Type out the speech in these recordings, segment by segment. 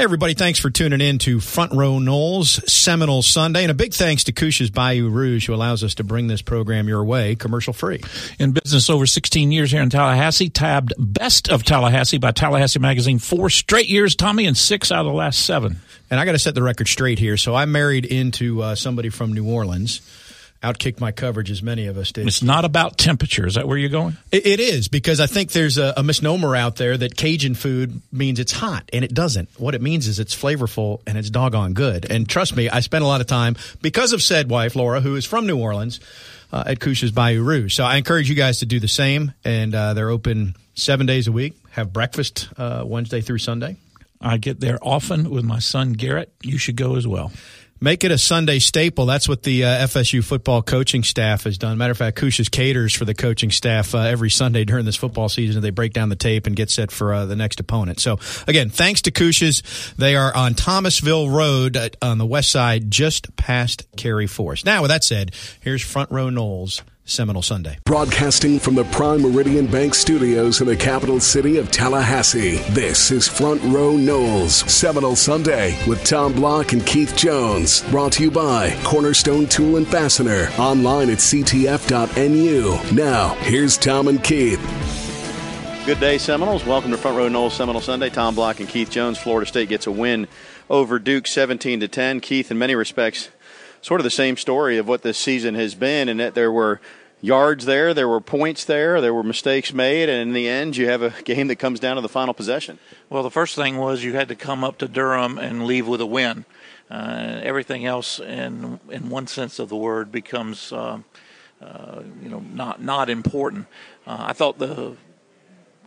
Hey, everybody, thanks for tuning in to Front Row Noles Seminole Sunday. And a big thanks to Couche's Bayou Rouge, who allows us to bring this program your way commercial free. In business over 16 years here in Tallahassee, tabbed Best of Tallahassee by Tallahassee Magazine four straight years, Tommy, and six out of the last seven. And I got to set the record straight here. So I married into uh, somebody from New Orleans outkicked my coverage as many of us did. It's not about temperature. Is that where you're going? it, it is because I think there's a, a, misnomer out there that Cajun food means it's hot, and it doesn't. What it means is it's flavorful and it's doggone good. And trust me, I spent a lot of time because of said wife Laura, who is from New Orleans. Uh, at Couche's Bayou Rouge. So I encourage you guys to do the same, and uh, they're open seven days a week. Have breakfast uh, Wednesday through Sunday. I get there often with my son Garrett. You should go as well. Make it a Sunday staple. That's what the uh, FSU football coaching staff has done. Matter of fact, Couche's caters for the coaching staff uh, every Sunday during this football season. They break down the tape and get set for uh, the next opponent. So, again, thanks to Couche's. They are on Thomasville Road uh, on the west side, just past Cary Forest. Now, with that said, here's Front Row Noles Seminole Sunday. Broadcasting from the Prime Meridian Bank Studios in the capital city of Tallahassee, this is Front Row Noles Seminole Sunday with Tom Block and Keith Jones. Brought to you by Cornerstone Tool and Fastener. Online at ctf.nu. Now, here's Tom and Keith. Good day, Seminoles. Welcome to Front Row Noles Seminole Sunday. Tom Block and Keith Jones. Florida State gets a win over Duke 17 to 10. Keith, in many respects, sort of the same story of what this season has been, and that there were yards there, there were points there, there were mistakes made, and in the end, you have a game that comes down to the final possession. Well, the first thing was you had to come up to Durham and leave with a win. Uh, everything else, in in one sense of the word, becomes uh, uh, you know not not important. Uh, I thought the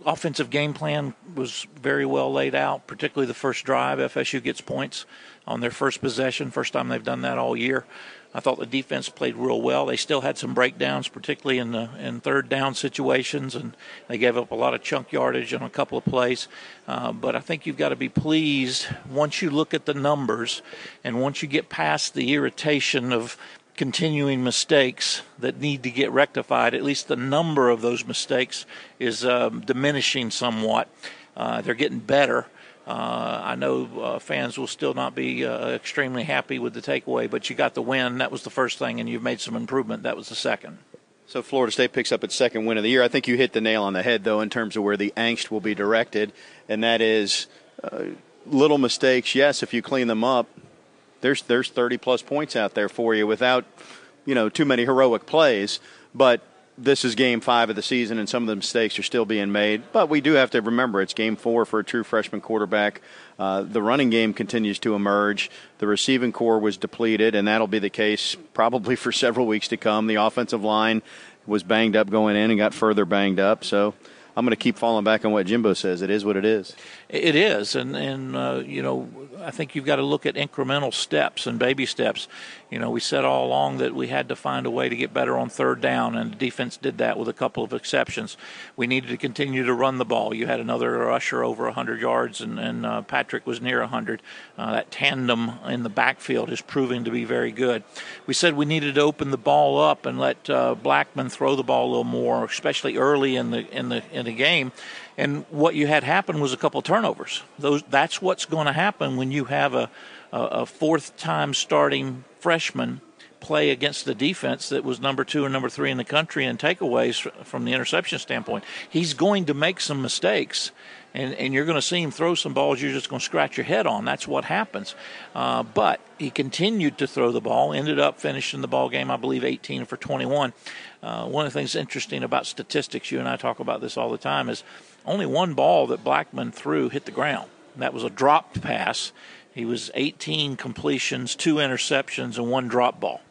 offensive game plan was very well laid out, particularly the first drive. FSU gets points on their first possession, first time they've done that all year. I thought the defense played real well. They still had some breakdowns, particularly in the in third down situations, and they gave up a lot of chunk yardage on a couple of plays. Uh, but I think you've got to be pleased once you look at the numbers, and once you get past the irritation of continuing mistakes that need to get rectified. At least the number of those mistakes is um, diminishing somewhat. Uh, they're getting better. Uh, I know uh, fans will still not be uh, extremely happy with the takeaway, but you got the win. That was the first thing, and you've made some improvement. That was the second. So Florida State picks up its second win of the year. I think you hit the nail on the head, though, in terms of where the angst will be directed, and that is uh, little mistakes. Yes, if you clean them up, there's there's 30 plus points out there for you without you know too many heroic plays, but this is game five of the season, and some of the mistakes are still being made. But we do have to remember it's game four for a true freshman quarterback. Uh, the running game continues to emerge. The receiving corps was depleted, and that'll be the case probably for several weeks to come. The offensive line was banged up going in and got further banged up. So I'm going to keep falling back on what Jimbo says. It is what it is. It is, and and uh, you know, I think you've got to look at incremental steps and baby steps. You know, we said all along that we had to find a way to get better on third down, and the defense did that with a couple of exceptions. We needed to continue to run the ball. You had another rusher over 100 yards, and, and uh, Patrick was near 100. Uh, that tandem in the backfield is proving to be very good. We said we needed to open the ball up and let uh, Blackman throw the ball a little more, especially early in the in the in the game. And what you had happen was a couple turnovers. Those that's what's going to happen when you have a, a, a fourth time starting freshman play against the defense that was number two and number three in the country in takeaways from the interception standpoint. He's going to make some mistakes, and, and you're going to see him throw some balls you're just going to scratch your head on. That's what happens. Uh, but he continued to throw the ball, ended up finishing the ball game, I believe, 18 for 21. Uh, one of the things interesting about statistics, you and I talk about this all the time, is only one ball that Blackman threw hit the ground. That was a dropped pass. He was 18 completions, two interceptions, and one drop ball.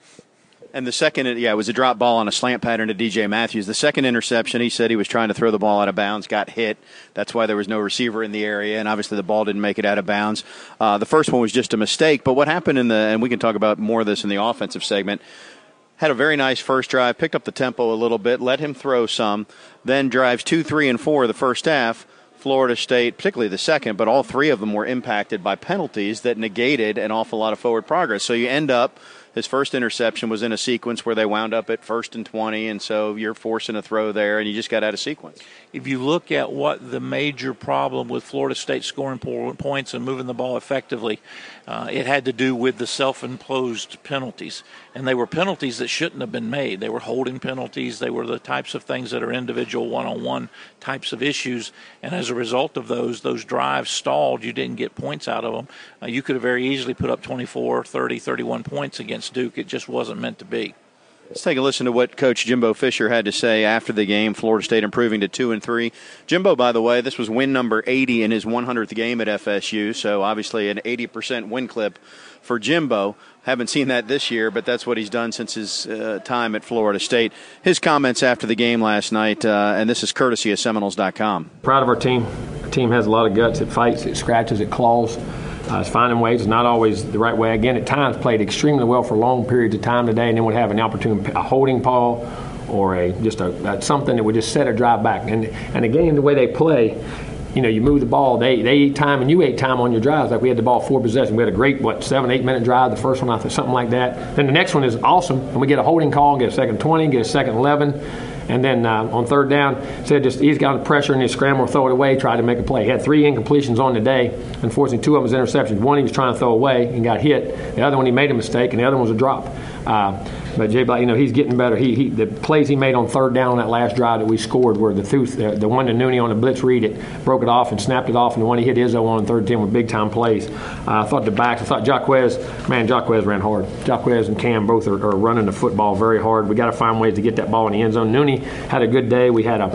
And the second, yeah, it was a drop ball on a slant pattern to DJ Matthews. The second interception, he said he was trying to throw the ball out of bounds, got hit. That's why there was no receiver in the area, and obviously the ball didn't make it out of bounds. Uh, the first one was just a mistake. But what happened in the, and we can talk about more of this in the offensive segment had a very nice first drive, picked up the tempo a little bit, let him throw some, then drives two, three, and four the first half. Florida State, particularly the second, but all three of them were impacted by penalties that negated an awful lot of forward progress. So you end up his first interception was in a sequence where they wound up at first and 20, and so you're forcing a throw there, and you just got out of sequence. If you look at what the major problem with Florida State scoring points and moving the ball effectively, uh, it had to do with the self-imposed penalties, and they were penalties that shouldn't have been made. They were holding penalties. They were the types of things that are individual one-on-one types of issues, and as a result of those, those drives stalled. You didn't get points out of them. Uh, you could have very easily put up 24, 30, 31 points against Duke. It just wasn't meant to be. Let's take a listen to what Coach Jimbo Fisher had to say after the game. Florida State improving to two and three. Jimbo, by the way, this was win number 80 in his 100th game at FSU, so obviously an 80% win clip for Jimbo. Haven't seen that this year, but that's what he's done since his uh, time at Florida State. His comments after the game last night, uh, and this is courtesy of Seminoles.com. Proud of our team. Our team has a lot of guts. It fights, it scratches, it claws. Uh, finding ways. It's not always the right way. Again, at times played extremely well for long periods of time today, and then would have an opportunity, a holding call, or a just a, a, something that would just set a drive back. And and again, the way they play, you know, you move the ball. They they eat time and you ate time on your drives. Like we had the ball four possessions. We had a great what seven eight minute drive. The first one I think something like that. Then the next one is awesome, and we get a holding call, get a second twenty, get a second eleven. And then uh, on third down, said just he's got pressure and he scramble, throw it away, tried to make a play. He had three incompletions on the day. Unfortunately, two of them was interceptions. One he was trying to throw away and got hit. The other one he made a mistake, and the other one was a drop. Uh, but Jay Black, you know, he's getting better. He, he, the plays he made on third down on that last drive that we scored were the the, the one to Nooney on the blitz read it broke it off and snapped it off, and the one he hit Izzo on third ten were big time plays. Uh, I thought the backs, I thought Jaquez, man, Jaquez ran hard. Jaquez and Cam both are, are running the football very hard. We got to find ways to get that ball in the end zone. Nooney had a good day. We had a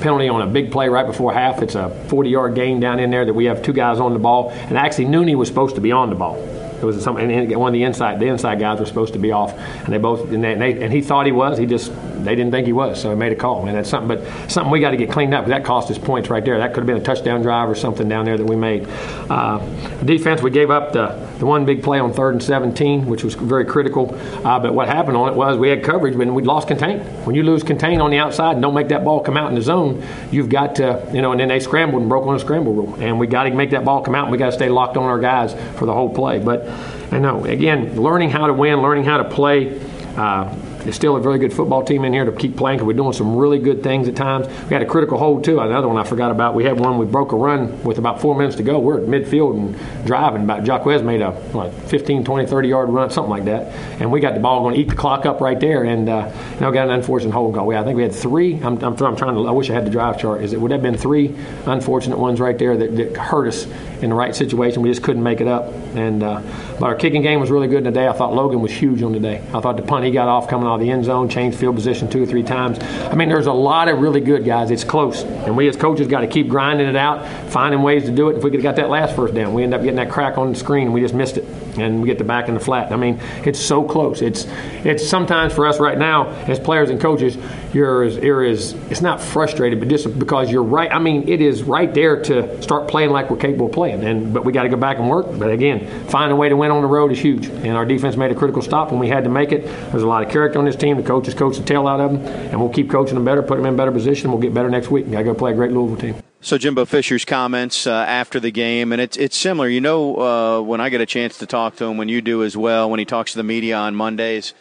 penalty on a big play right before half. It's a 40 yard gain down in there that we have two guys on the ball, and actually Nooney was supposed to be on the ball. It was some, and one of the inside the inside guys were supposed to be off, and they both and, they, and he thought he was. He just they didn't think he was, so he made a call. And that's something, but something we got to get cleaned up. That cost us points right there. That could have been a touchdown drive or something down there that we made. Uh, defense, we gave up the the one big play on third and 17, which was very critical. Uh, but what happened on it was we had coverage, but we lost contain. When you lose contain on the outside and don't make that ball come out in the zone, you've got to, you know, and then they scrambled and broke on a scramble rule. And we got to make that ball come out and we got to stay locked on our guys for the whole play. But I know, again, learning how to win, learning how to play. Uh, it's still a very good football team in here to keep playing because we're doing some really good things at times. We had a critical hold too. Another one I forgot about. We had one we broke a run with about four minutes to go. We're at midfield and driving. About Jaquez made a like 15, 20, 30 yard run, something like that, and we got the ball going to eat the clock up right there, and uh, now got an unfortunate hold call. I think we had three. I'm, I'm, I'm, trying to. I wish I had the drive chart. Is it would have been three unfortunate ones right there that, that hurt us in the right situation. We just couldn't make it up. And uh, but our kicking game was really good today. I thought Logan was huge on the day. I thought the punt he got off coming out of the end zone, changed field position two or three times. I mean, there's a lot of really good guys. It's close, and we as coaches got to keep grinding it out, finding ways to do it. If we could have got that last first down, we end up getting that crack on the screen, and we just missed it, and we get the back in the flat. I mean, it's so close. It's it's sometimes for us right now as players and coaches, you're as, you're as it's not frustrated, but just because you're right. I mean, it is right there to start playing like we're capable of playing, and but we got to go back and work. But again, finding a way to win on the road is huge, and our defense made a critical stop when we had to make it. There's a lot of character on this team. The coaches coach the tail out of them, and we'll keep coaching them better, put them in better position. We'll get better next week. Got to go play a great Louisville team. So Jimbo Fisher's comments uh, after the game, and it's it's similar. You know, uh, when I get a chance to talk to him, when you do as well, when he talks to the media on Mondays,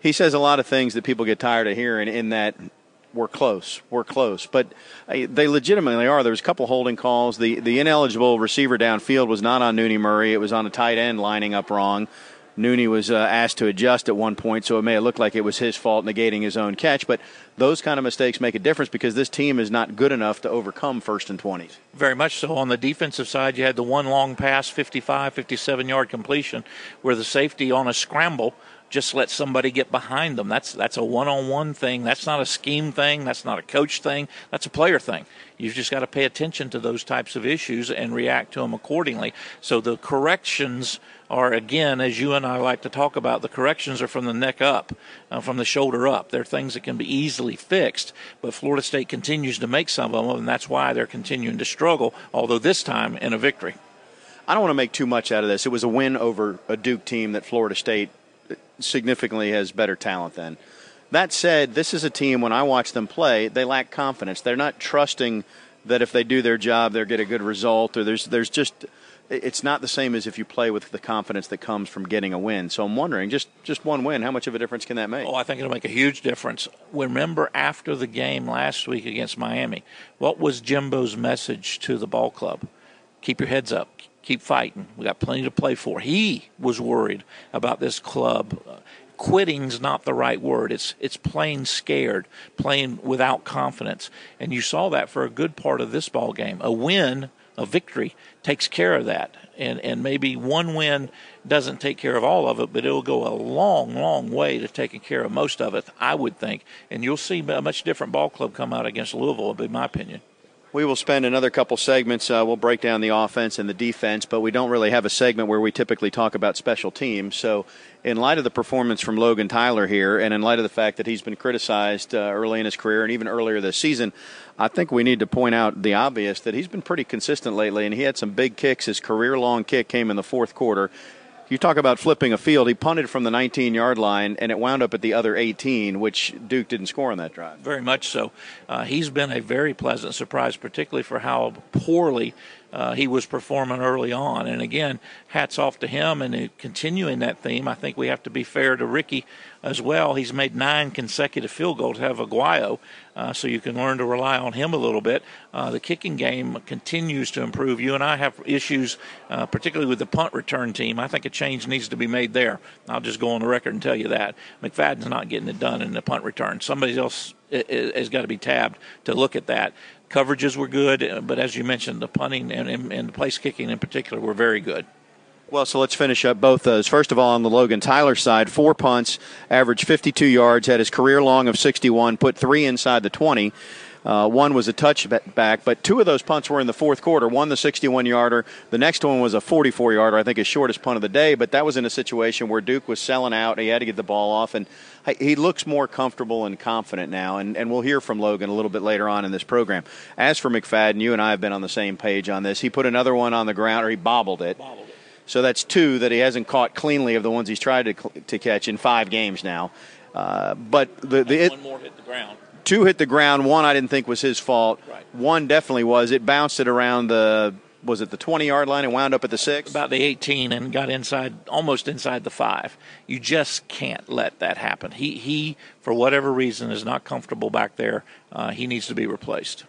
he says a lot of things that people get tired of hearing. In that we're close, we're close, but uh, they legitimately are. There was a couple holding calls. The the ineligible receiver downfield was not on Nooney Murray; it was on a tight end lining up wrong. Nooney was uh, asked to adjust at one point, so it may have looked like it was his fault negating his own catch. But those kind of mistakes make a difference because this team is not good enough to overcome first and 20s. Very much so. On the defensive side, you had the one long pass, 55, 57 yard completion, where the safety on a scramble just let somebody get behind them. That's that's a one-on-one thing. That's not a scheme thing. That's not a coach thing. That's a player thing. You've just got to pay attention to those types of issues and react to them accordingly. So the corrections are again, as you and I like to talk about, the corrections are from the neck up, uh, from the shoulder up. They're things that can be easily fixed, but Florida State continues to make some of them, and that's why they're continuing to struggle. Although this time in a victory. I don't want to make too much out of this. It was a win over a Duke team that Florida State significantly has better talent than. That said, this is a team, when I watch them play, they lack confidence. They're not trusting that if they do their job, they'll get a good result, or there's, there's just it's not the same as if you play with the confidence that comes from getting a win. So I'm wondering, just just one win, how much of a difference can that make? Oh, I think it'll make a huge difference. Remember after the game last week against Miami, what was Jimbo's message to the ball club? Keep your heads up. Keep fighting. We got plenty to play for. He was worried about this club. Quitting's not the right word. It's it's playing scared, playing without confidence, and you saw that for a good part of this ball game. A win a victory takes care of that. And, and maybe one win doesn't take care of all of it, but it'll go a long, long way to taking care of most of it, I would think. And you'll see a much different ball club come out against Louisville, would be my opinion. We will spend another couple segments. Uh, we'll break down the offense and the defense, but we don't really have a segment where we typically talk about special teams. So, in light of the performance from Logan Tyler here, and in light of the fact that he's been criticized uh, early in his career and even earlier this season, I think we need to point out the obvious that he's been pretty consistent lately, and he had some big kicks. His career long kick came in the fourth quarter you talk about flipping a field. He punted from the 19 yard line, and it wound up at the other 18, which Duke didn't score on that drive. Very much so. Uh, he's been a very pleasant surprise, particularly for how poorly uh, he was performing early on. And again, hats off to him and continuing that theme. I think we have to be fair to Ricky as well. He's made nine consecutive field goals, to have Aguayo, uh, so you can learn to rely on him a little bit. Uh, the kicking game continues to improve. You and I have issues, uh, particularly with the punt return team. I think a change needs to be made there. I'll just go on the record and tell you that. McFadden's not getting it done in the punt return. Somebody else has got to be tabbed to look at that. Coverages were good, uh, but as you mentioned, the punting and, and, and the place kicking in particular were very good. Well, so let's finish up both those. First of all, on the Logan Tyler side, four punts, averaged 52 yards, had his career long of 61, put three inside the 20. Uh, one was a touchback, but two of those punts were in the fourth quarter. One, the 61 yarder. The next one was a 44 yarder, I think his shortest punt of the day, but that was in a situation where Duke was selling out. He had to get the ball off, and he looks more comfortable and confident now. And, and we'll hear from Logan a little bit later on in this program. As for McFadden, you and I have been on the same page on this. He put another one on the ground, or he bobbled it. Bobbled it. So that's two that he hasn't caught cleanly of the ones he's tried to, to catch in five games now. Uh, but the, the it, one more hit the ground. Two hit the ground. One I didn't think was his fault. Right. One definitely was. It bounced it around the was it the 20 yard line and wound up at the six? About the 18 and got inside, almost inside the five. You just can't let that happen. He, he for whatever reason, is not comfortable back there. Uh, he needs to be replaced.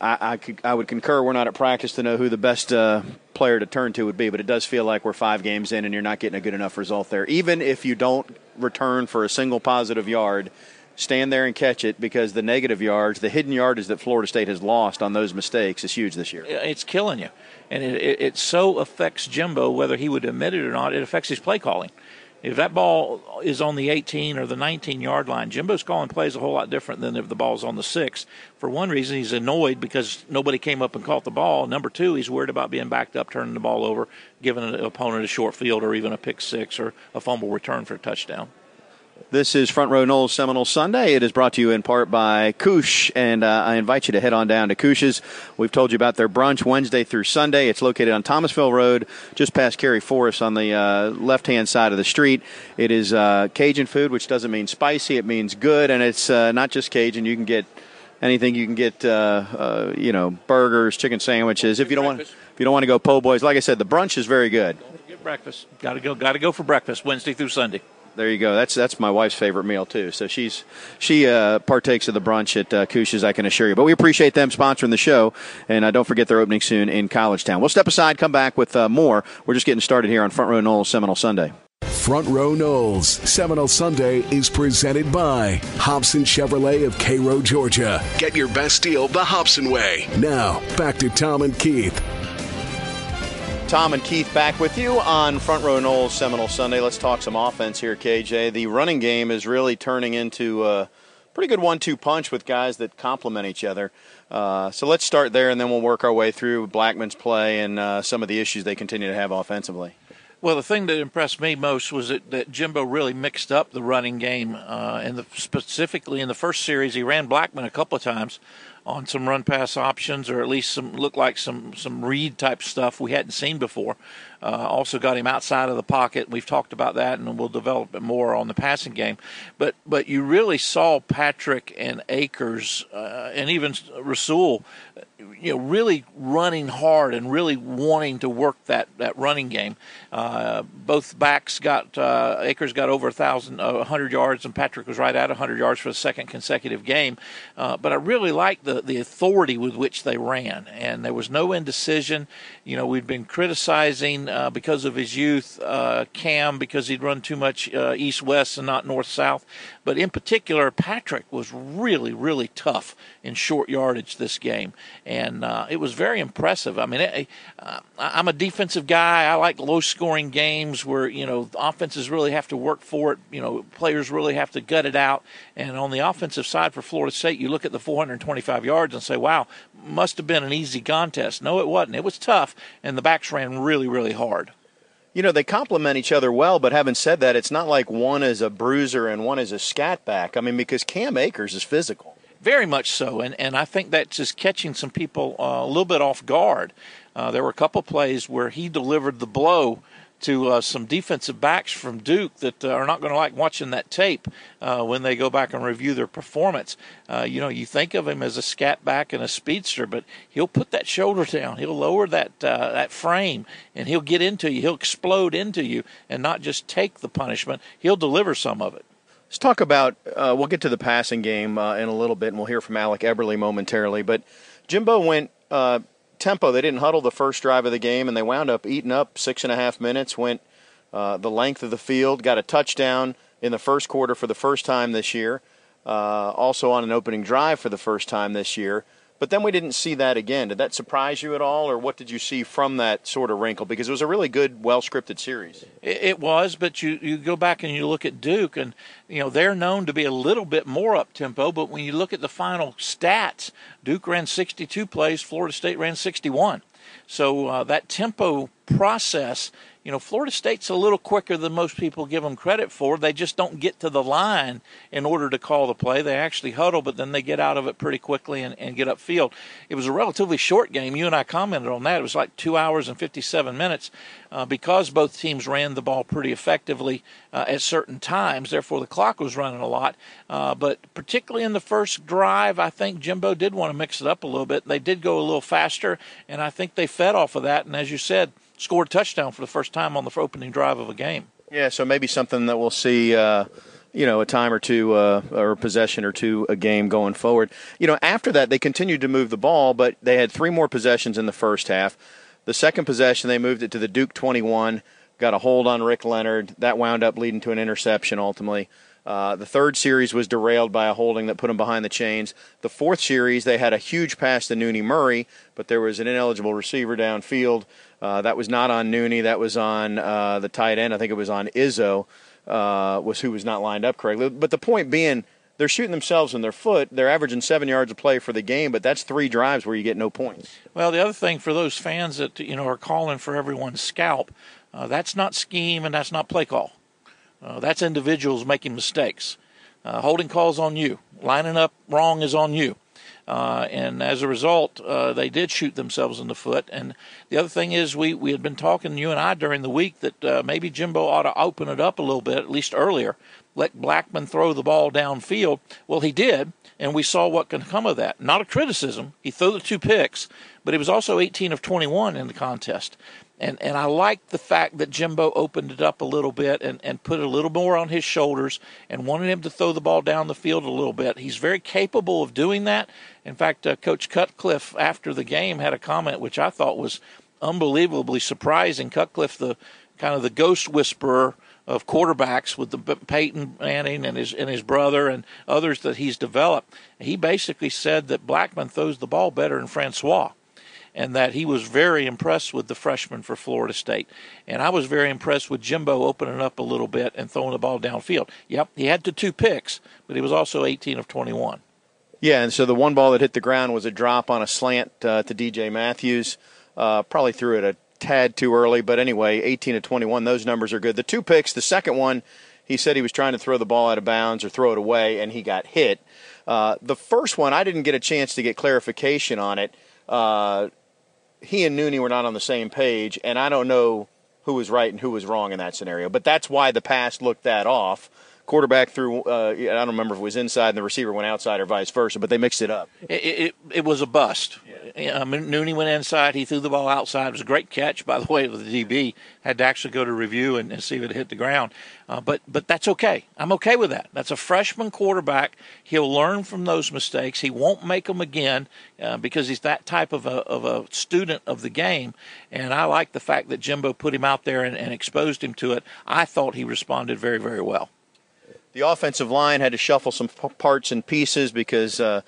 I, I, could, I, would concur. We're not at practice to know who the best uh, player to turn to would be, but it does feel like we're five games in and you're not getting a good enough result there. Even if you don't return for a single positive yard, stand there and catch it because the negative yards, the hidden yardage that Florida State has lost on those mistakes is huge this year. It's killing you. And it, it, it so affects Jimbo, whether he would admit it or not, it affects his play calling. If that ball is on the 18 or the 19 yard line, Jimbo's calling plays a whole lot different than if the ball's on the six. For one reason, he's annoyed because nobody came up and caught the ball. Number two, he's worried about being backed up, turning the ball over, giving an opponent a short field or even a pick six or a fumble return for a touchdown. This is Front Row Noles Seminole Sunday. It is brought to you in part by Koosh, and uh, I invite you to head on down to Koosh's. We've told you about their brunch Wednesday through Sunday. It's located on Thomasville Road, just past Cary Forest on the uh, left hand side of the street. It is uh, Cajun food, which doesn't mean spicy, it means good, and it's uh, not just Cajun. You can get anything. You can get, uh, uh, you know, burgers, chicken sandwiches. If you don't want, if you don't want to go po' boys, like I said, the brunch is very good. Breakfast. Got to go. Got to go for breakfast Wednesday through Sunday. There you go. That's that's my wife's favorite meal too. So she's she uh, partakes of the brunch at uh, Koosh's, I can assure you. But we appreciate them sponsoring the show, and uh, don't forget they're opening soon in College Town. We'll step aside, come back with uh, more. We're just getting started here on Front Row Noles Seminole Sunday. Front Row Noles Seminole Sunday is presented by Hobson Chevrolet of Cairo, Georgia. Get your best deal the Hobson way. Now back to Tom and Keith. Tom and Keith back with you on Front Row Noles Seminole Sunday. Let's talk some offense here, KJ. The running game is really turning into a pretty good one-two punch with guys that complement each other. Uh, so let's start there, and then we'll work our way through Blackman's play and uh, some of the issues they continue to have offensively. Well, the thing that impressed me most was that, that Jimbo really mixed up the running game, uh, and specifically in the first series, he ran Blackman a couple of times on some run pass options, or at least some look like some some read type stuff we hadn't seen before. Uh, also got him outside of the pocket. We've talked about that, and we'll develop it more on the passing game. But but you really saw Patrick and Akers uh, and even Rasul you know, really running hard and really wanting to work that, that running game. Uh, both backs got uh, Akers got over a thousand, uh, hundred yards, and Patrick was right at hundred yards for the second consecutive game. Uh, but I really liked the the authority with which they ran, and there was no indecision. You know, we'd been criticizing uh, because of his youth, uh, Cam because he'd run too much east west and not north south. But in particular, Patrick was really really tough in short yardage this game, and uh, it was very impressive. I mean, it, uh, I'm a defensive guy. I like low-scoring games where you know offenses really have to work for it. You know, players really have to gut it out. And on the offensive side for Florida State, you look at the 425 yards and say, "Wow, must have been an easy contest." No, it wasn't. It was tough, and the backs ran really, really hard you know, they complement each other well, but having said that, it's not like one is a bruiser and one is a scat back. I mean, because Cam Akers is physical. Very much so, and and I think that's just catching some people uh, a little bit off guard. Uh, there were a couple plays where he delivered the blow to uh, some defensive backs from Duke that uh, are not going to like watching that tape uh, when they go back and review their performance. Uh, you know, you think of him as a scat back and a speedster, but he'll put that shoulder down, he'll lower that uh, that frame, and he'll get into you. He'll explode into you, and not just take the punishment. He'll deliver some of it. Let's talk about. Uh, we'll get to the passing game uh, in a little bit, and we'll hear from Alec Eberle momentarily. But Jimbo went uh, tempo. They didn't huddle the first drive of the game, and they wound up eating up six and a half minutes. Went uh, the length of the field, got a touchdown in the first quarter for the first time this year. Uh, also on an opening drive for the first time this year. But then we didn't see that again. Did that surprise you at all, or what did you see from that sort of wrinkle? Because it was a really good, well scripted series. It, was, but you, you go back and you look at Duke, and you know they're known to be a little bit more up tempo. But when you look at the final stats, Duke ran 62 plays, Florida State ran 61. So uh, that tempo process you know, Florida State's a little quicker than most people give them credit for. They just don't get to the line in order to call the play. They actually huddle, but then they get out of it pretty quickly and, and get upfield. It was a relatively short game. You and I commented on that. It was like two hours and 57 minutes uh, because both teams ran the ball pretty effectively uh, at certain times. Therefore, the clock was running a lot. Uh, but particularly in the first drive, I think Jimbo did want to mix it up a little bit. They did go a little faster, and I think they fed off of that. And as you said, scored a touchdown for the first time on the opening drive of a game. Yeah, so maybe something that we'll see. Uh, you know, a time or two uh, or a possession or two a game going forward. You know, after that, they continued to move the ball, but they had three more possessions in the first half. The second possession, they moved it to the Duke 21, got a hold on Rick Leonard. That wound up leading to an interception ultimately. Uh, the third series was derailed by a holding that put them behind the chains. The fourth series, they had a huge pass to Nooney Murray, but there was an ineligible receiver downfield. Uh, that was not on Nooney. That was on uh, the tight end. I think it was on Izzo, uh, was who was not lined up correctly. But the point being, they're shooting themselves in their foot. They're averaging seven yards a play for the game, but that's three drives where you get no points. Well, the other thing for those fans that you know are calling for everyone's scalp, uh, that's not scheme and that's not play call. Uh, that's individuals making mistakes. Holding calls on you. Lining up wrong is on you. Uh, and as a result, uh, they did shoot themselves in the foot. And the other thing is, we, we had been talking, you and I, during the week that uh, maybe Jimbo ought to open it up a little bit, at least earlier. Let Blackman throw the ball downfield. Well, he did, and we saw what can come of that. Not a criticism. He threw the two picks, but he was also 18 of 21 in the contest. And and I like the fact that Jimbo opened it up a little bit and, and put a little more on his shoulders and wanted him to throw the ball down the field a little bit. He's very capable of doing that. In fact, uh, Coach Cutcliffe after the game had a comment which I thought was unbelievably surprising. Cutcliffe, the kind of the ghost whisperer of quarterbacks with the Peyton Manning and his and his brother and others that he's developed, he basically said that Blackman throws the ball better than Francois and that he was very impressed with the freshman for Florida State. And I was very impressed with Jimbo opening up a little bit and throwing the ball downfield. Yep, he had the two picks, but he was also 18 of 21. Yeah, and so the one ball that hit the ground was a drop on a slant uh, to DJ Matthews. Uh, probably threw it a tad too early, but anyway, 18 to 21, those numbers are good. The two picks, the second one, he said he was trying to throw the ball out of bounds or throw it away, and he got hit. Uh, the first one, I didn't get a chance to get clarification on it. He and Nooney were not on the same page, and I don't know who was right and who was wrong in that scenario. But that's why the pass looked that off quarterback threw. Uh, I don't remember if it was inside and the receiver went outside or vice versa, but they mixed it up. It it, it was a bust. Yeah. Um, Nooney went inside. He threw the ball outside. It was a great catch, by the way, with the DB. Had to actually go to review and, and see if it hit the ground. Uh, but but that's okay. I'm okay with that. That's a freshman quarterback. He'll learn from those mistakes. He won't make them again uh, because he's that type of a of a student of the game. And I like the fact that Jimbo put him out there and, and exposed him to it. I thought he responded very very well. The offensive line had to shuffle some parts and pieces because uh,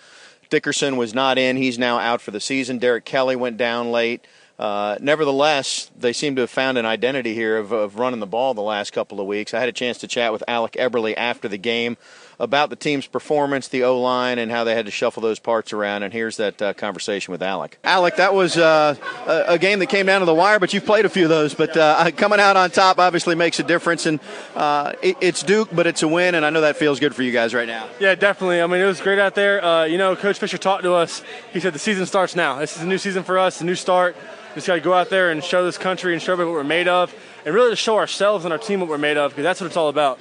Dickerson was not in. He's now out for the season. Derrick Kelly went down late. Uh, nevertheless, they seem to have found an identity here of, of running the ball the last couple of weeks. I had a chance to chat with Alec Eberle after the game about the team's performance, the O line, and how they had to shuffle those parts around. And here's that uh, conversation with Alec. Alec, that was uh, a, a, game that came down to the wire, but you've played a few of those. But uh, coming out on top obviously makes a difference. And uh, it, it's Duke, but it's a win, and I know that feels good for you guys right now. Yeah, definitely. I mean, it was great out there. Uh, you know, Coach Fisher talked to us. He said the season starts now. This is a new season for us, a new start. Just got to go out there and show this country and show everybody what we're made of, and really to show ourselves and our team what we're made of, because that's what it's all about.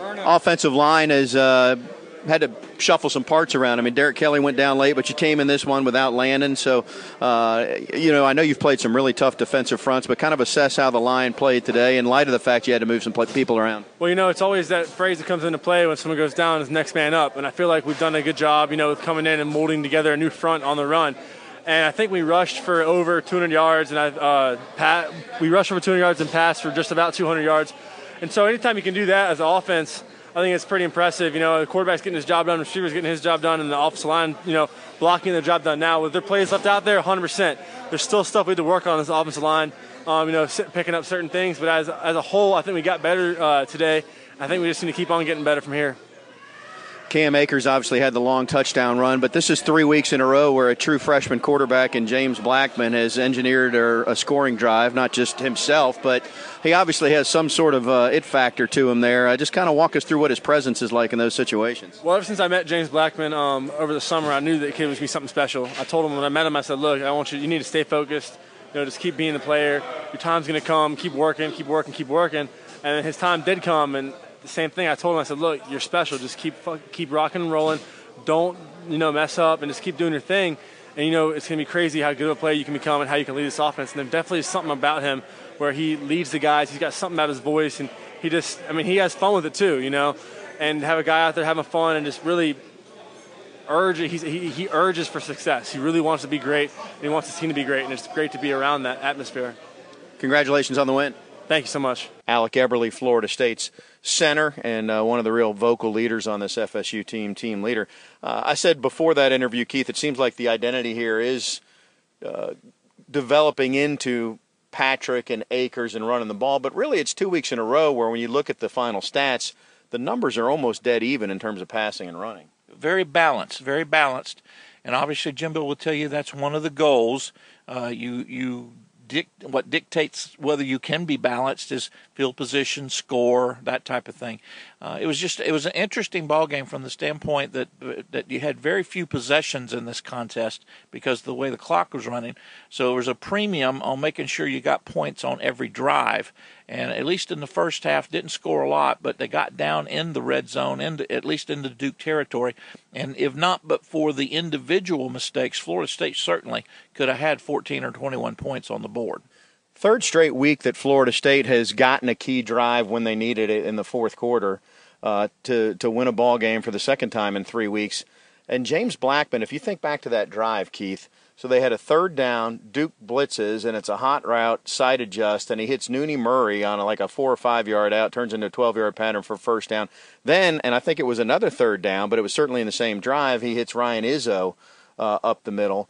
Offensive line has uh, had to shuffle some parts around. I mean, Derrick Kelly went down late, but you came in this one without Landon. So, uh, you know, I know you've played some really tough defensive fronts, but kind of assess how the line played today in light of the fact you had to move some people around. Well, you know, it's always that phrase that comes into play when someone goes down is next man up. And I feel like we've done a good job, you know, with coming in and molding together a new front on the run. And I think we rushed for over 200 yards, and I, uh, pat, we rushed over 200 yards and passed for just about 200 yards. And so anytime you can do that as an offense – I think it's pretty impressive. You know, the quarterback's getting his job done, the receivers getting his job done, and the offensive line, you know, blocking their job done now. With their plays left out there, 100%. There's still stuff we have to work on this offensive line, um, you know, picking up certain things. But as, as a whole, I think we got better uh, today. I think we just need to keep on getting better from here. Cam Akers obviously had the long touchdown run, but this is three weeks in a row where a true freshman quarterback in James Blackman has engineered a, scoring drive, not just himself, but he obviously has some sort of uh, it factor to him there. Uh, just kind of walk us through what his presence is like in those situations. Well, ever since I met James Blackman um, over the summer, I knew that kid was going to be something special. I told him when I met him, I said, look, I want you, you need to stay focused. You know, just keep being the player. Your time's going to come. Keep working, keep working, keep working. And his time did come, and the same thing. I told him, I said, look, you're special. Just keep keep rocking and rolling. Don't you know mess up and just keep doing your thing. And you know it's gonna be crazy how good of a player you can become and how you can lead this offense. And there definitely is something about him where he leads the guys. He's got something about his voice, and he just I mean he has fun with it too. You know, and have a guy out there having fun and just really urge he, he urges for success. He really wants to be great, and he wants his team to be great, and it's great to be around that atmosphere. Congratulations on the win. Thank you so much. Alec Eberle, Florida State's center and uh, one of the real vocal leaders on this FSU team, team leader. Uh, I said before that interview, Keith, it seems like the identity here is uh, developing into Patrick and Akers and running the ball, but really it's two weeks in a row where when you look at the final stats, the numbers are almost dead even in terms of passing and running. Very balanced, very balanced. And obviously, Jimbo will tell you that's one of the goals. Uh, you you dic- what dictates whether you can be balanced is field position, score, that type of thing. Uh, it was just it was an interesting ball game from the standpoint that that you had very few possessions in this contest because of the way the clock was running. So there was a premium on making sure you got points on every drive. And at least in the first half, didn't score a lot, but they got down in the red zone, into, at least into the Duke territory. And if not but for the individual mistakes, Florida State certainly could have had 14 or 21 points on the board. Third straight week that Florida State has gotten a key drive when they needed it in the fourth quarter uh, to to win a ball game for the second time in three weeks. And James Blackman, if you think back to that drive, Keith, so they had a third down, Duke blitzes, and it's a hot route, side adjust, and he hits Nooney Murray on a, like a four or five yard out, turns into a 12 yard pattern for first down. Then, and I think it was another third down, but it was certainly in the same drive, he hits Ryan Izzo uh, up the middle.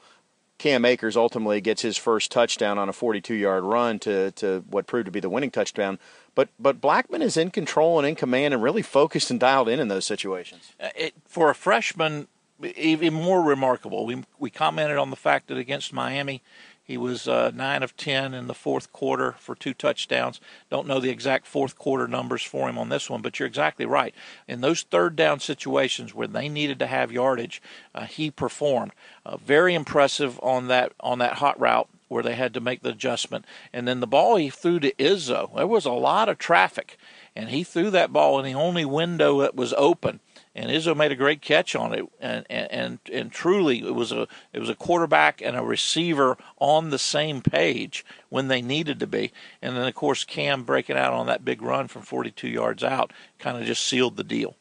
Cam Akers ultimately gets his first touchdown on a 42 yard run to, to what proved to be the winning touchdown. But but Blackman is in control and in command and really focused and dialed in in those situations. Uh, it, for a freshman, even more remarkable. We we commented on the fact that against Miami, He was uh, nine of ten in the fourth quarter for two touchdowns. Don't know the exact fourth quarter numbers for him on this one, but you're exactly right. In those third down situations where they needed to have yardage, uh, he performed. Uh, very impressive on that on that hot route where they had to make the adjustment. And then the ball he threw to Izzo, there was a lot of traffic, and he threw that ball in the only window that was open and Izzo made a great catch on it, and, and and truly it was a it was a quarterback and a receiver on the same page when they needed to be, and then of course Cam breaking out on that big run from 42 yards out kind of just sealed the deal.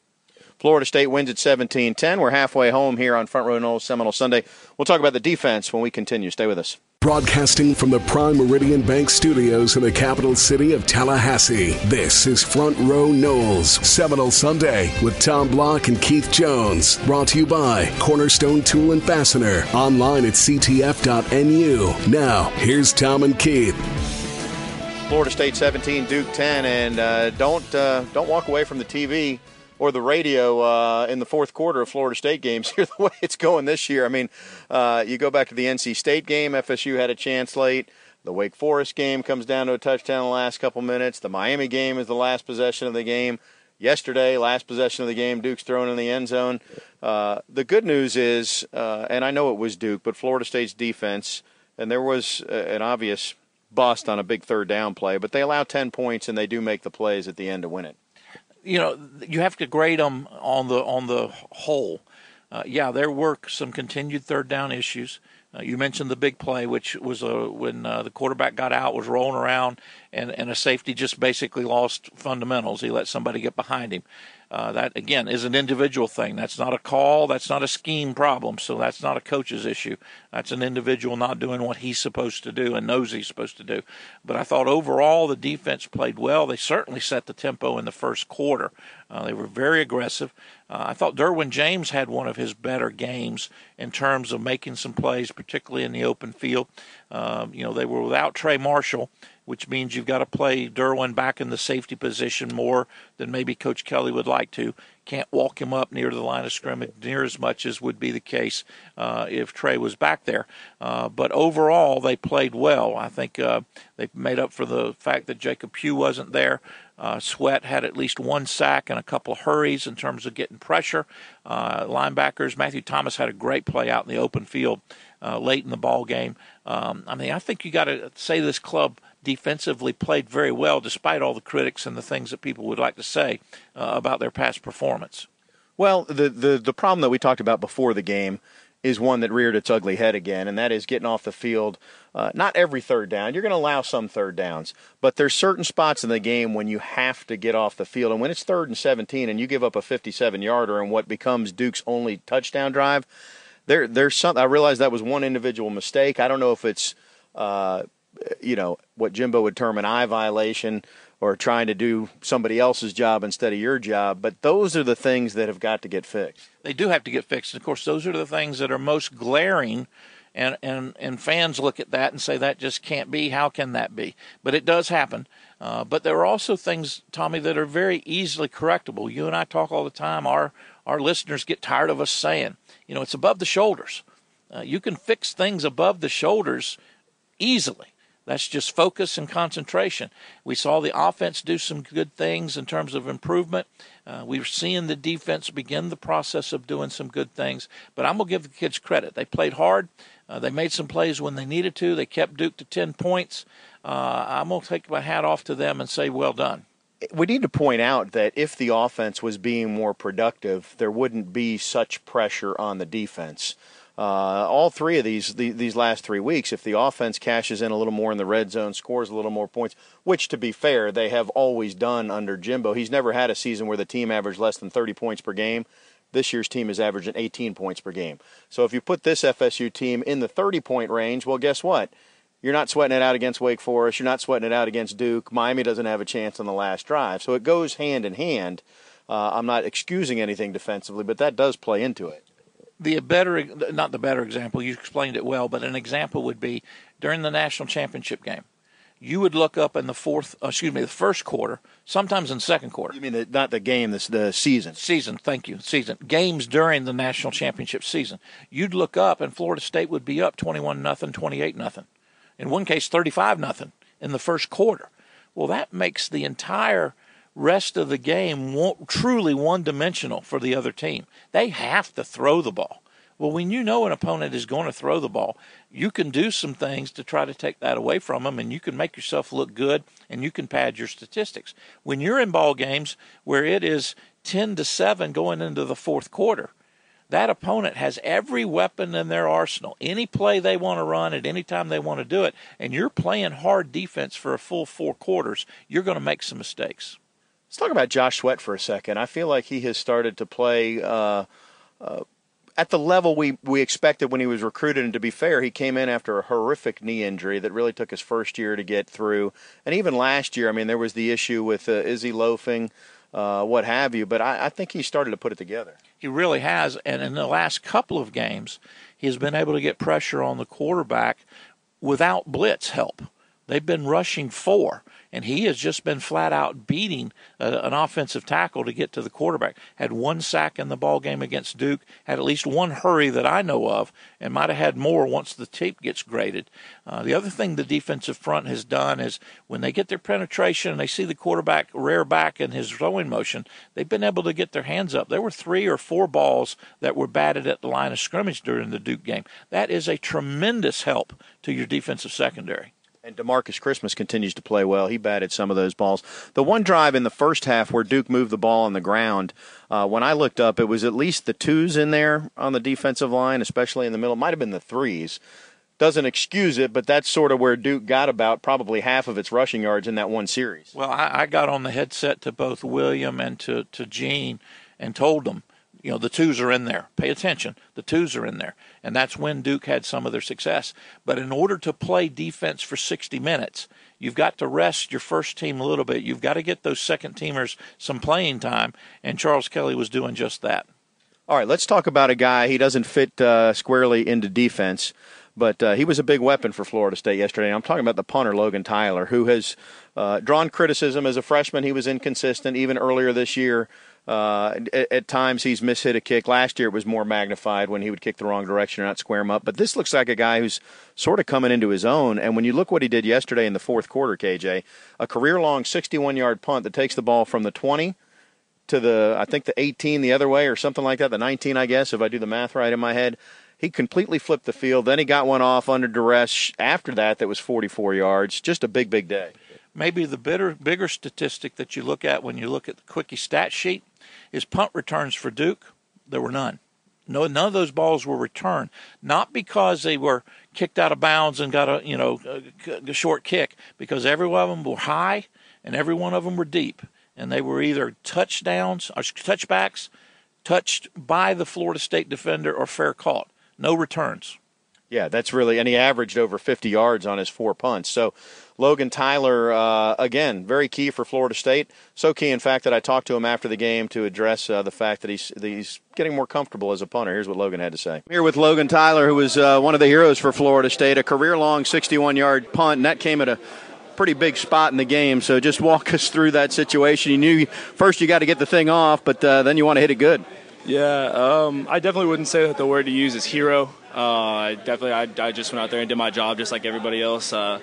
Florida State wins at 17-10. We're halfway home here on Front Row Noles Seminole Sunday. We'll talk about the defense when we continue. Stay with us. Broadcasting from the Prime Meridian Bank Studios in the capital city of Tallahassee, this is Front Row Noles, Seminole Sunday with Tom Block and Keith Jones. Brought to you by Cornerstone Tool and Fastener, online at ctf.nu. Now, here's Tom and Keith. Florida State 17, Duke 10, and uh, don't uh, don't walk away from the TV or the radio uh, in the fourth quarter of Florida State games. Here, the way it's going this year. I mean, uh, you go back to the NC State game. FSU had a chance late. The Wake Forest game comes down to a touchdown in the last couple minutes. The Miami game is the last possession of the game. Yesterday, last possession of the game, Duke's thrown in the end zone. Uh, the good news is, uh, and I know it was Duke, but Florida State's defense, and there was uh, an obvious bust on a big third down play, but they allow 10 points and they do make the plays at the end to win it you know, you have to grade them on the on the whole. Uh, yeah, there were some continued third down issues. Uh, you mentioned the big play, which was uh, when uh, the quarterback got out, was rolling around, and, and a safety just basically lost fundamentals. He let somebody get behind him. Uh, that again is an individual thing. That's not a call. That's not a scheme problem. So that's not a coach's issue. That's an individual not doing what he's supposed to do and knows he's supposed to do. But I thought overall the defense played well. They certainly set the tempo in the first quarter. Uh, they were very aggressive. Uh, I thought Derwin James had one of his better games in terms of making some plays, particularly in the open field. Um, you know, they were without Trey Marshall, which means you've got to play Derwin back in the safety position more than maybe Coach Kelly would like to. Can't walk him up near the line of scrimmage near as much as would be the case uh, if Trey was back there. Uh, but overall, they played well. I think uh, they made up for the fact that Jacob Pugh wasn't there. Uh, Sweat had at least one sack and a couple of hurries in terms of getting pressure. Uh, linebackers, Matthew Thomas had a great play out in the open field uh, late in the ball game. Um, I mean, I think you got to say this club defensively played very well, despite all the critics and the things that people would like to say uh, about their past performance. Well, the, the the problem that we talked about before the game is one that reared its ugly head again, and that is getting off the field. Uh, not every third down. You're going to allow some third downs, but there's certain spots in the game when you have to get off the field. And when it's third and 17 and you give up a 57 yarder and what becomes Duke's only touchdown drive, there there's some. I realize that was one individual mistake. I don't know if it's uh, you know what Jimbo would term an eye violation or trying to do somebody else's job instead of your job. But those are the things that have got to get fixed. They do have to get fixed. Of course, those are the things that are most glaring. And, and, and fans look at that and say, that just can't be. How can that be? But it does happen. Uh, but there are also things, Tommy, that are very easily correctable. You and I talk all the time. Our, our listeners get tired of us saying, you know, it's above the shoulders. Uh, you can fix things above the shoulders easily. That's just focus and concentration. We saw the offense do some good things in terms of improvement. Uh, we're seeing the defense begin the process of doing some good things. But I'm going to give the kids credit. They played hard. Uh, they made some plays when they needed to. They kept Duke to 10 points. Uh, I'm going to take my hat off to them and say, well done. We need to point out that if the offense was being more productive, there wouldn't be such pressure on the defense uh, all three of these the, these last three weeks, if the offense cashes in a little more in the red zone, scores a little more points, which to be fair, they have always done under Jimbo. He's never had a season where the team averaged less than 30 points per game. This year's team is averaging 18 points per game. So if you put this FSU team in the 30 point range, well, guess what? You're not sweating it out against Wake Forest. You're not sweating it out against Duke. Miami doesn't have a chance on the last drive. So it goes hand in hand. Uh, I'm not excusing anything defensively, but that does play into it the better, not the better example, you explained it well, but an example would be during the national championship game. You would look up in the fourth, uh, excuse me, the first quarter, sometimes in the second quarter. You mean the, not the game, this the season? Season, thank you, season. Games during the national championship season. You'd look up and Florida State would be up twenty-one nothing, twenty-eight nothing. In one case, 35 nothing in the first quarter. Well, that makes the entire rest of the game truly one dimensional for the other team. They have to throw the ball. Well, when you know an opponent is going to throw the ball, you can do some things to try to take that away from them, and you can make yourself look good, and you can pad your statistics. When you're in ball games where it is 10 to 7 going into the fourth quarter, that opponent has every weapon in their arsenal. Any play they want to run at any time they want to do it, and you're playing hard defense for a full four quarters, you're going to make some mistakes. Let's talk about Josh Sweat for a second. I feel like he has started to play uh, uh, at the level we, we expected when he was recruited. And to be fair, he came in after a horrific knee injury that really took his first year to get through. And even last year, I mean, there was the issue with uh, he loafing, uh, what have you. But I, I think he started to put it together. He really has. And in the last couple of games, he has been able to get pressure on the quarterback without blitz help. They've been rushing four and he has just been flat out beating uh, an offensive tackle to get to the quarterback. Had one sack in the ball game against Duke, had at least one hurry that I know of, and might have had more once the tape gets graded. Uh, the other thing the defensive front has done is when they get their penetration and they see the quarterback rear back in his throwing motion, they've been able to get their hands up. There were three or four balls that were batted at the line of scrimmage during the Duke game. That is a tremendous help to your defensive secondary. And Demarcus Christmas continues to play well. He batted some of those balls. The one drive in the first half where Duke moved the ball on the ground, uh, when I looked up, it was at least the twos in there on the defensive line, especially in the middle. Might have been the threes. Doesn't excuse it, but that's sort of where Duke got about probably half of its rushing yards in that one series. Well, I, I got on the headset to both William and to, to Gene and told them you know, the twos are in there. Pay attention. The twos are in there. And that's when Duke had some of their success. But in order to play defense for 60 minutes, you've got to rest your first team a little bit. You've got to get those second teamers some playing time. And Charles Kelly was doing just that. All right, let's talk about a guy. He doesn't fit uh, squarely into defense, but uh, he was a big weapon for Florida State yesterday. I'm talking about the punter, Logan Tyler, who has uh, drawn criticism as a freshman. He was inconsistent even earlier this year. Uh, at, at, times he's mishit a kick. Last year it was more magnified when he would kick the wrong direction or not square him up. But this looks like a guy who's sort of coming into his own. And when you look what he did yesterday in the fourth quarter, KJ, a career long 61 yard punt that takes the ball from the 20 to the, I think the 18 the other way or something like that, the 19, I guess, if I do the math right in my head. He completely flipped the field. Then he got one off under duress after that that was 44 yards. Just a big, big day. Maybe the bitter, bigger statistic that you look at when you look at the quickie stat sheet is punt returns for Duke. There were none. No, none of those balls were returned, not because they were kicked out of bounds and got a you know a, a short kick, because every one of them were high and every one of them were deep, and they were either touchdowns or touchbacks, touched by the Florida State defender or fair caught. No returns. Yeah, that's really, and he averaged over 50 yards on his four punts. So Logan Tyler, uh, again, very key for Florida State. So key, in fact, that I talked to him after the game to address uh, the fact that he's, that he's getting more comfortable as a punter. Here's what Logan had to say. Here with Logan Tyler, who was uh, one of the heroes for Florida State, a career long 61 yard punt, and that came at a pretty big spot in the game. So just walk us through that situation. You knew first you got to get the thing off, but uh, then you want to hit it good. Yeah, um, I definitely wouldn't say that the word to use is hero. Uh, definitely, I, I, just went out there and did my job just like everybody else uh,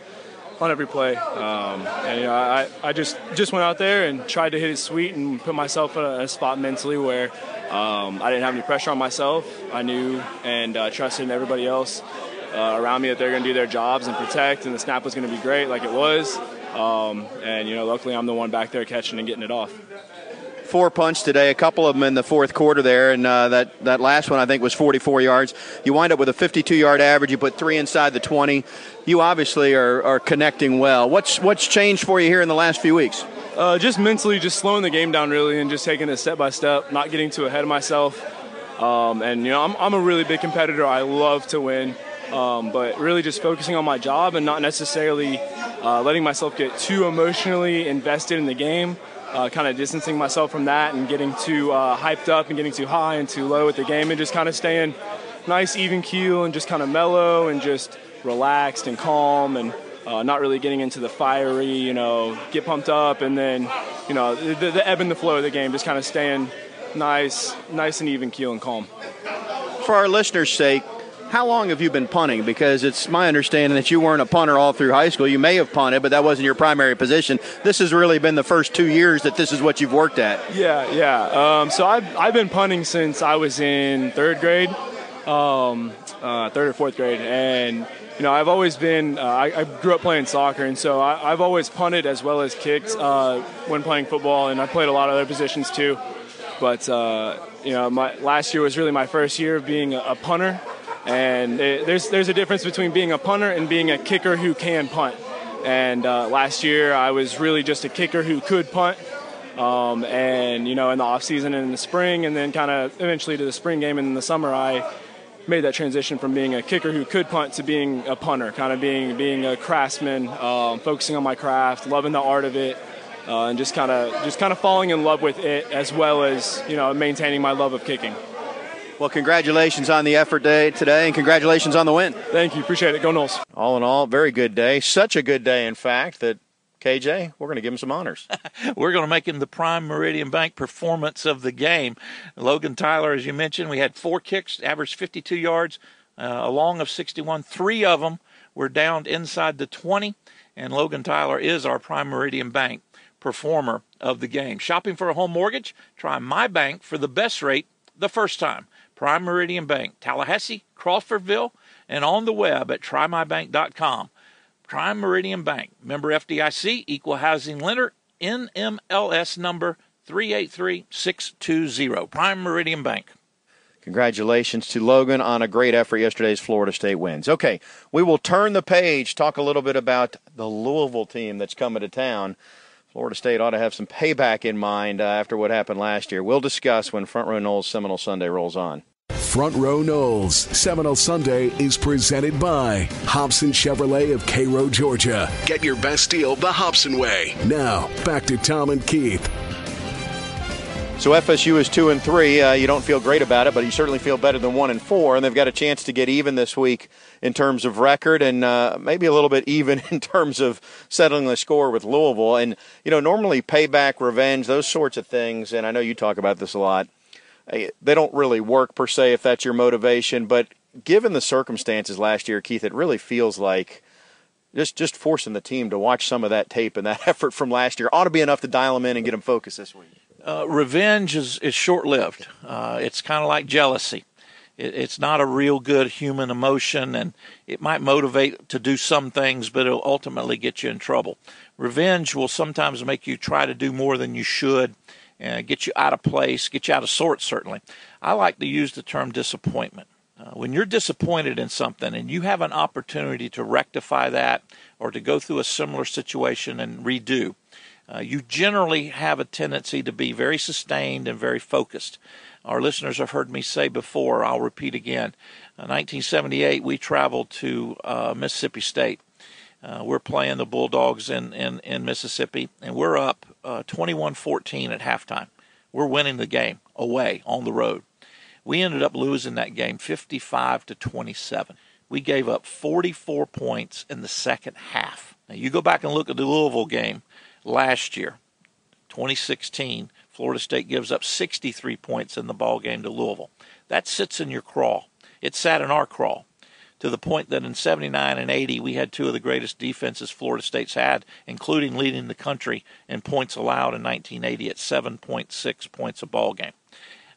on every play. Um, and you know, I, I just just went out there and tried to hit it sweet and put myself in a, a spot mentally where um, I didn't have any pressure on myself. I knew and uh, trusted in everybody else uh, around me that they're going to do their jobs and protect, and the snap was going to be great, like it was. Um, and you know, luckily, I'm the one back there catching and getting it off four punts today, a couple of them in the fourth quarter there, and uh, that, that last one I think was 44 yards. You wind up with a 52 yard average. You put three inside the 20. You obviously are, are connecting well. What's, what's changed for you here in the last few weeks? Uh, just mentally, just slowing the game down really and just taking it step by step, not getting too ahead of myself. Um, and, you know, I'm, I'm a really big competitor. I love to win. Um, but really just focusing on my job and not necessarily uh, letting myself get too emotionally invested in the game uh, kind of distancing myself from that and getting too uh, hyped up and getting too high and too low at the game and just kind of staying nice, even keel and just kind of mellow and just relaxed and calm and uh, not really getting into the fiery, you know, get pumped up and then, you know, the, the ebb and the flow of the game, just kind of staying nice, nice and even keel and calm. For our listeners' sake, How long have you been punting? Because it's my understanding that you weren't a punter all through high school. You may have punted, but that wasn't your primary position. This has really been the first two years that this is what you've worked at. Yeah, yeah. Um, so I've, I've been punting since I was in third grade, um, uh, third or fourth grade. And, you know, I've always been, uh, I, I, grew up playing soccer, and so I, have always punted as well as kicked uh, when playing football, and I played a lot of other positions too. But, uh, you know, my, last year was really my first year of being a, a punter. And it, there's there's a difference between being a punter and being a kicker who can punt. And uh, last year I was really just a kicker who could punt. Um, and you know, in the off season and in the spring, and then kind of eventually to the spring game and in the summer, I made that transition from being a kicker who could punt to being a punter, kind of being being a craftsman, um, focusing on my craft, loving the art of it, uh, and just kind of just kind of falling in love with it as well as you know maintaining my love of kicking. Well, congratulations on the effort day today, and congratulations on the win. Thank you. Appreciate it. Go Noles. All in all, very good day. Such a good day, in fact, that KJ, we're going to give him some honors. we're going to make him the prime Meridian Bank performance of the game. Logan Tyler, as you mentioned, we had four kicks, averaged 52 yards, uh, a long of 61. Three of them were down inside the 20, and Logan Tyler is our prime Meridian Bank performer of the game. Shopping for a home mortgage? Try my bank for the best rate the first time. Prime Meridian Bank, Tallahassee, Crawfordville, and on the web at trymybank.com. Prime Meridian Bank, member FDIC, equal housing lender, NMLS number 383620. Prime Meridian Bank. Congratulations to Logan on a great effort yesterday's Florida State wins. Okay, we will turn the page, talk a little bit about the Louisville team that's coming to town. Florida State ought to have some payback in mind uh, after what happened last year. We'll discuss when Front Row Noles Seminole Sunday rolls on. Front Row Noles Seminole Sunday is presented by Hobson Chevrolet of Cairo, Georgia. Get your best deal the Hobson way. Now, back to Tom and Keith. So FSU is two and three. Uh, you don't feel great about it, but you certainly feel better than one and four. And they've got a chance to get even this week in terms of record, and uh, maybe a little bit even in terms of settling the score with Louisville. And you know, normally payback, revenge, those sorts of things. And I know you talk about this a lot. Eh, they don't really work per se if that's your motivation. But given the circumstances last year, Keith, it really feels like just just forcing the team to watch some of that tape and that effort from last year ought to be enough to dial them in and get them focused this week. Uh, revenge is, is short lived. Uh, it's kind of like jealousy. It, it's not a real good human emotion, and it might motivate to do some things, but it'll ultimately get you in trouble. Revenge will sometimes make you try to do more than you should, uh, get you out of place, get you out of sorts, certainly. I like to use the term disappointment. Uh, when you're disappointed in something and you have an opportunity to rectify that or to go through a similar situation and redo, uh, you generally have a tendency to be very sustained and very focused. Our listeners have heard me say before, I'll repeat again. In 1978, we traveled to uh, Mississippi State. Uh, we're playing the Bulldogs in, in, in Mississippi, and we're up uh, 21 14 at halftime. We're winning the game away on the road. We ended up losing that game 55 to 27. We gave up 44 points in the second half. Now, you go back and look at the Louisville game last year, 2016, Florida State gives up 63 points in the ball game to Louisville. That sits in your crawl. It sat in our crawl to the point that in 79 and 80 we had two of the greatest defenses Florida State's had, including leading the country in points allowed in 1980 at 7.6 points a ball game.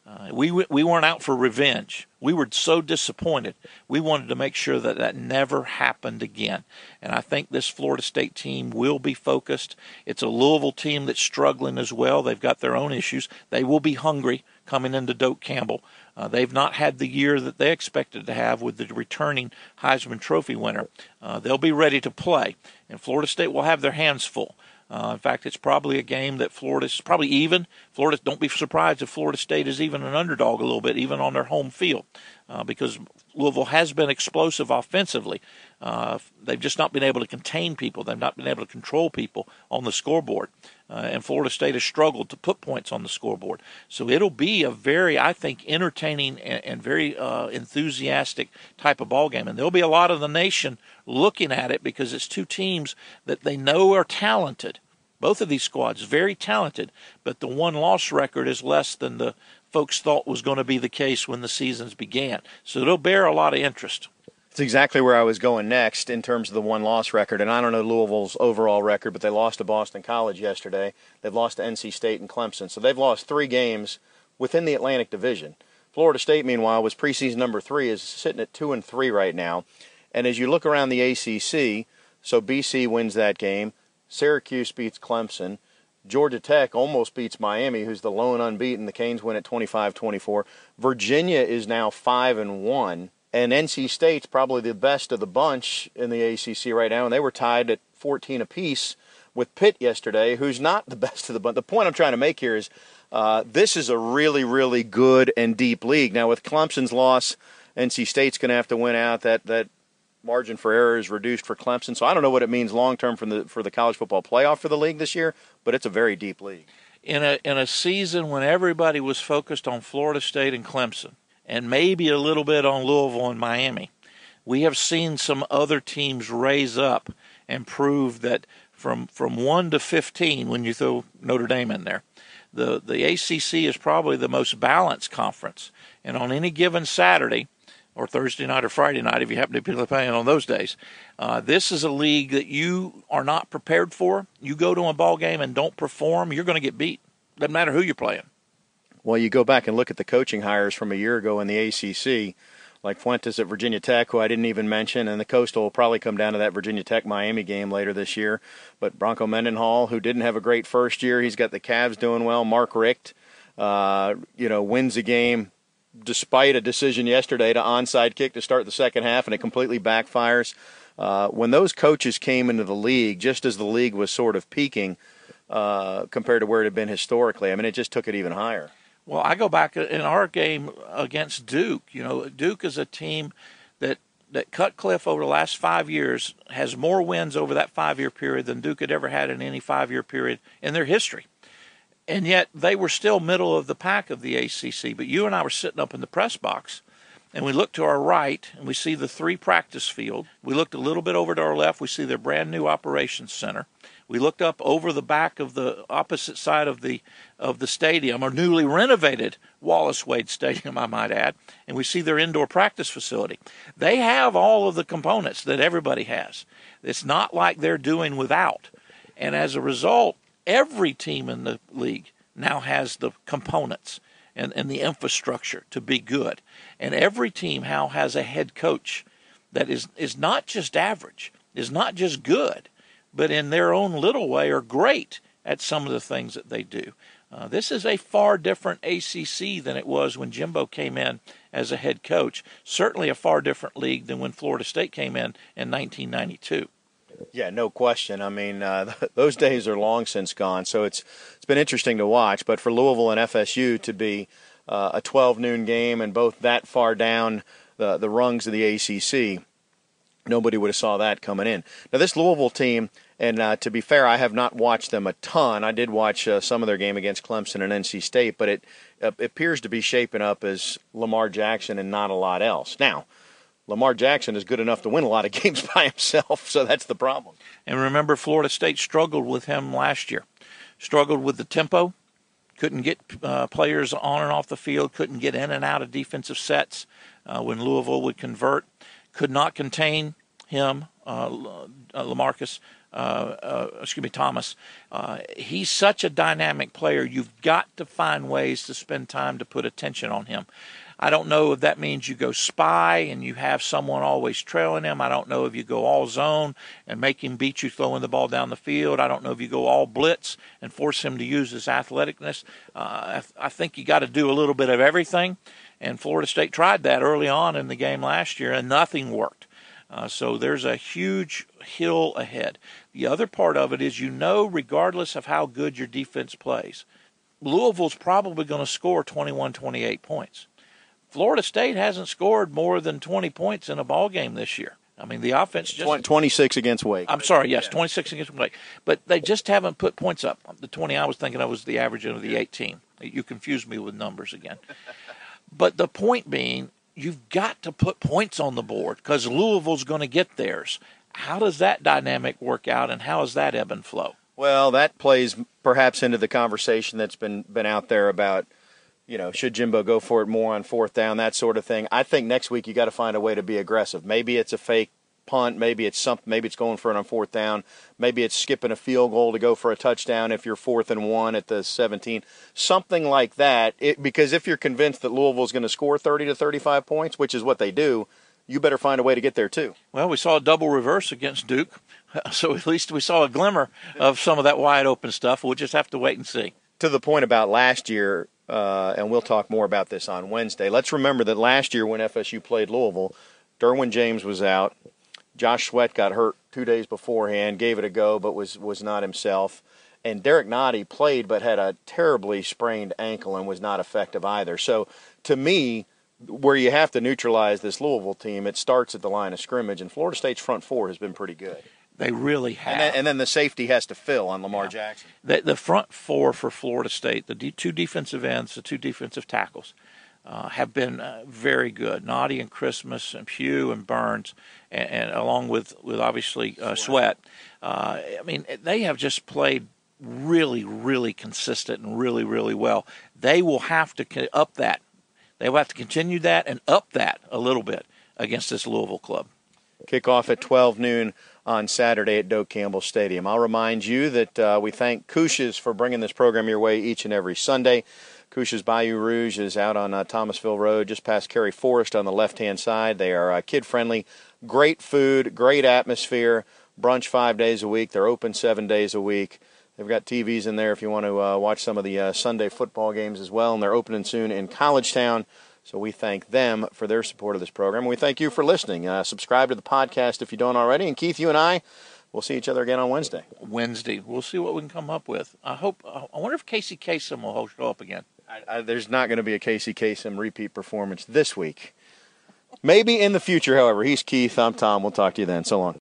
Uh, we we weren't out for revenge. We were so disappointed. We wanted to make sure that that never happened again. And I think this Florida State team will be focused. It's a Louisville team that's struggling as well. They've got their own issues. They will be hungry coming into Doak Campbell. Uh, they've not had the year that they expected to have with the returning Heisman Trophy winner. Uh, they'll be ready to play, and Florida State will have their hands full. Uh, in fact, it's probably a game that Florida's probably even. Florida, don't be surprised if Florida State is even an underdog a little bit, even on their home field, uh, because Louisville has been explosive offensively. Uh, they've just not been able to contain people. They've not been able to control people on the scoreboard. Uh, and Florida State has struggled to put points on the scoreboard. So it'll be a very, I think, entertaining and, and very uh, enthusiastic type of ball game. And there'll be a lot of the nation looking at it because it's two teams that they know are talented. Both of these squads very talented, but the one loss record is less than the folks thought was going to be the case when the seasons began. So it'll bear a lot of interest. It's exactly where I was going next in terms of the one loss record. And I don't know Louisville's overall record, but they lost to Boston College yesterday. They've lost to NC State and Clemson. So they've lost three games within the Atlantic Division. Florida State, meanwhile, was preseason number three, is sitting at two and three right now. And as you look around the ACC, so BC wins that game, Syracuse beats Clemson, Georgia Tech almost beats Miami, who's the lone unbeaten. The Canes win at 25-24. Virginia is now five and one and NC State's probably the best of the bunch in the ACC right now, and they were tied at 14 apiece with Pitt yesterday, who's not the best of the bunch. The point I'm trying to make here is uh, this is a really, really good and deep league. Now, with Clemson's loss, NC State's going to have to win out. That that margin for error is reduced for Clemson. So I don't know what it means long term for the for the college football playoff for the league this year, but it's a very deep league. In a in a season when everybody was focused on Florida State and Clemson, and maybe a little bit on Louisville and Miami. We have seen some other teams raise up and prove that from from 1 to 15 when you throw Notre Dame in there. The the ACC is probably the most balanced conference. And on any given Saturday or Thursday night or Friday night if you happen to be playing on those days, uh, this is a league that you are not prepared for. You go to a ball game and don't perform, you're going to get beat. Doesn't matter who you're playing. Well, you go back and look at the coaching hires from a year ago in the ACC, like Fuentes at Virginia Tech, who I didn't even mention, and the Coastal will probably come down to that Virginia Tech Miami game later this year. But Bronco Mendenhall, who didn't have a great first year, he's got the Cavs doing well. Mark Richt, uh, you know, wins the game despite a decision yesterday to onside kick to start the second half, and it completely backfires. Uh, when those coaches came into the league, just as the league was sort of peaking uh, compared to where it had been historically, I mean, it just took it even higher. Well, I go back uh, in our game against Duke. You know, Duke is a team that that Cutcliffe over the last five years has more wins over that five year period than Duke had ever had in any five year period in their history. And yet they were still middle of the pack of the ACC. But you and I were sitting up in the press box, and we look to our right and we see the three practice field. We looked a little bit over to our left, we see their brand new operations center. We looked up over the back of the opposite side of the of the stadium, or newly renovated Wallace Wade Stadium, I might add, and we see their indoor practice facility. They have all of the components that everybody has. It's not like they're doing without. And as a result, every team in the league now has the components and, and the infrastructure to be good. And every team now has a head coach that is, is not just average, is not just good, but in their own little way are great at some of the things that they do. Uh, this is a far different ACC than it was when Jimbo came in as a head coach. Certainly a far different league than when Florida State came in in 1992. Yeah, no question. I mean, uh, those days are long since gone. So it's it's been interesting to watch. But for Louisville and FSU to be uh, a 12 noon game and both that far down the the rungs of the ACC, nobody would have saw that coming in. Now this Louisville team, and uh, to be fair, I have not watched them a ton. I did watch uh, some of their game against Clemson and NC State, but it, uh, appears to be shaping up as Lamar Jackson and not a lot else. Now. Lamar Jackson is good enough to win a lot of games by himself, so that's the problem. And remember, Florida State struggled with him last year. Struggled with the tempo, couldn't get uh, players on and off the field, couldn't get in and out of defensive sets uh, when Louisville would convert could not contain him, uh, uh Lamarcus. Uh, uh, excuse me, Thomas. he's such a dynamic player. You've got to find ways to spend time to put attention on him. I don't know if that means you go spy and you have someone always trailing him. I don't know if you go all zone and make him beat you throwing the ball down the field. I don't know if you go all blitz and force him to use his athleticness. Uh, I, I think you got to do a little bit of everything. And Florida State tried that early on in the game last year, and nothing worked. Uh, so there's a huge hill ahead. The other part of it is you know, regardless of how good your defense plays, Louisville's probably going to score 21, 28 points. Florida State hasn't scored more than 20 points in a ball game this year. I mean, the offense just 26 against Wake. I'm sorry, yes, 26 against Wake, but they just haven't put points up. The 20 I was thinking of was the average of the 18. You confused me with numbers again. But the point being, you've got to put points on the board because Louisville's going to get theirs. How does that dynamic work out, and how does that ebb and flow? Well, that plays perhaps into the conversation that's been been out there about, you know, should Jimbo go for it more on fourth down, that sort of thing. I think next week you got to find a way to be aggressive. Maybe it's a fake punt, maybe it's something, maybe it's going for it on fourth down, maybe it's skipping a field goal to go for a touchdown if you're fourth and one at the 17, something like that. It, because if you're convinced that Louisville is going to score 30 to 35 points, which is what they do, you better find a way to get there too. Well, we saw a double reverse against Duke, so at least we saw a glimmer of some of that wide open stuff. We'll just have to wait and see. To the point about last year, uh, and we'll talk more about this on Wednesday. Let's remember that last year when FSU played Louisville, Derwin James was out. Josh Sweat got hurt two days beforehand, gave it a go, but was was not himself. And Derrick Nnadi played, but had a terribly sprained ankle and was not effective either. So, to me, where you have to neutralize this Louisville team, it starts at the line of scrimmage, and Florida State's front four has been pretty good. They really have. And then, and then the safety has to fill on Lamar yeah. Jackson. The, the, front four for Florida State, the d- two defensive ends, the two defensive tackles, uh, have been uh, very good. Nnadi and Christmas and Pugh and Burns, and, and along with with obviously uh, Sweat. Uh, I mean, they have just played really, really consistent and really, really well. They will have to up that they will have to continue that and up that a little bit against this Louisville club. Kickoff at 12 noon on Saturday at Doak Campbell Stadium. I'll remind you that uh, we thank Couches for bringing this program your way each and every Sunday. Couches Bayou Rouge is out on uh, Thomasville Road, just past Kerry Forest on the left hand side. They are uh, kid friendly, great food, great atmosphere, brunch five days a week. They're open seven days a week. They've got TVs in there if you want to uh, watch some of the uh, Sunday football games as well, and they're opening soon in College Town. So we thank them for their support of this program. We thank you for listening. Uh, subscribe to the podcast if you don't already. And Keith, you and I, we'll see each other again on Wednesday. Wednesday. We'll see what we can come up with. I hope. I wonder if Casey Kasem will show up again. I, I, there's not going to be a Casey Kasem repeat performance this week. Maybe in the future, however. He's Keith. I'm Tom. We'll talk to you then. So long.